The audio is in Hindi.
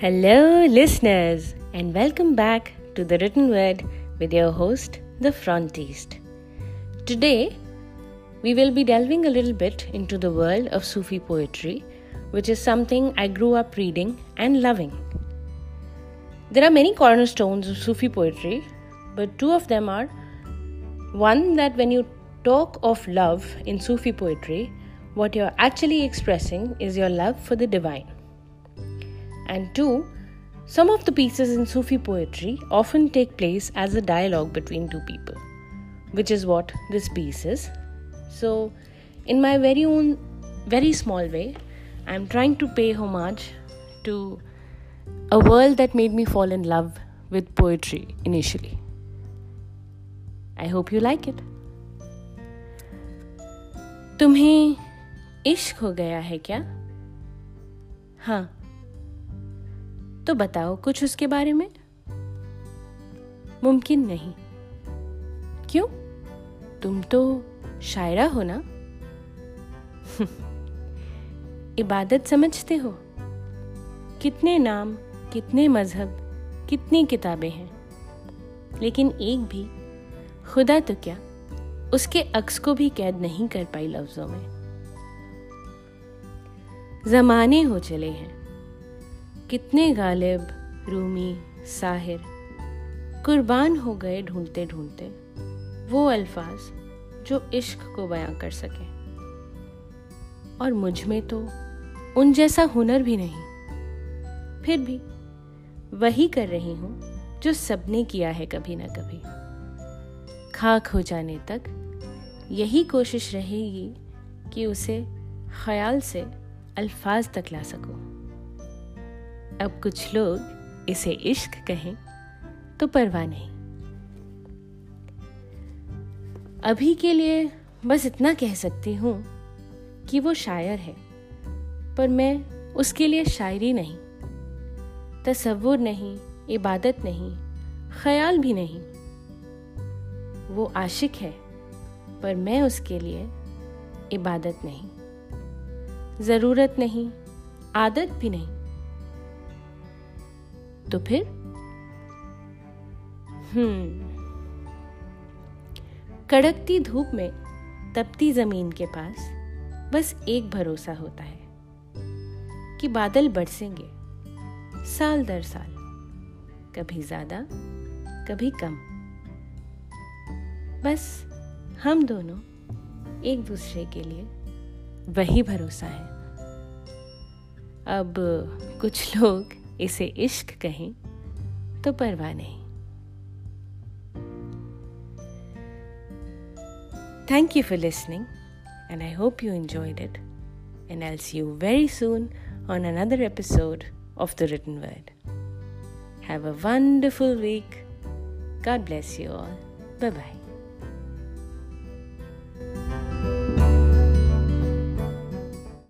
Hello, listeners, and welcome back to the written word with your host, the Frontist. Today, we will be delving a little bit into the world of Sufi poetry, which is something I grew up reading and loving. There are many cornerstones of Sufi poetry, but two of them are one, that when you talk of love in Sufi poetry, what you're actually expressing is your love for the divine And two, some of the pieces in Sufi poetry often take place as a dialogue between two people, which is what this piece is. So, in my very own, very small way, I'm trying to pay homage to a world that made me fall in love with poetry initially. I hope you like it. तुम्हें इश्क हो गया है क्या हाँ तो बताओ कुछ उसके बारे में? मुमकिन नहीं। क्यों? तुम तो शायरा हो ना? इबादत समझते हो? कितने नाम, कितने मज़हब, कितनी किताबें हैं? लेकिन एक भी, खुदा तो क्या उसके अक्स को भी कैद नहीं कर पाई लफ्जों में? जमाने हो चले हैं। कितने गालिब रूमी साहिर। कुर्बान हो गए ढूंढते ढूंढते वो अल्फाज जो इश्क को बयां कर सके। और मुझमें तो उन जैसा हुनर भी नहीं। फिर भी वही कर रही हूँ जो सबने किया है कभी ना कभी। खाक हो जाने तक यही कोशिश रहेगी कि उसे ख्याल से अल्फाज तक ला सकूँ। अब कुछ लोग इसे इश्क कहें तो परवाह नहीं। अभी के लिए बस इतना कह सकती हूँ कि वो शायर है, पर मैं उसके लिए शायरी नहीं, तसव्वुर नहीं, इबादत नहीं, ख्याल भी नहीं। वो आशिक है, पर मैं उसके लिए इबादत नहीं, ज़रूरत नहीं, आदत भी नहीं। तो फिर? हम्म। कड़कती धूप में तपती ज़मीन के पास बस एक भरोसा होता है कि बादल बरसेंगे, साल दर साल, कभी ज़्यादा, कभी कम। बस हम दोनों एक दूसरे के लिए वही भरोसा है। अब कुछ लोग इसे इश्क कहें तो परवाह नहीं। Thank you for listening and I hope you enjoy it and I'll see you very soon on another episode of the written word have a wonderful week God bless you all bye bye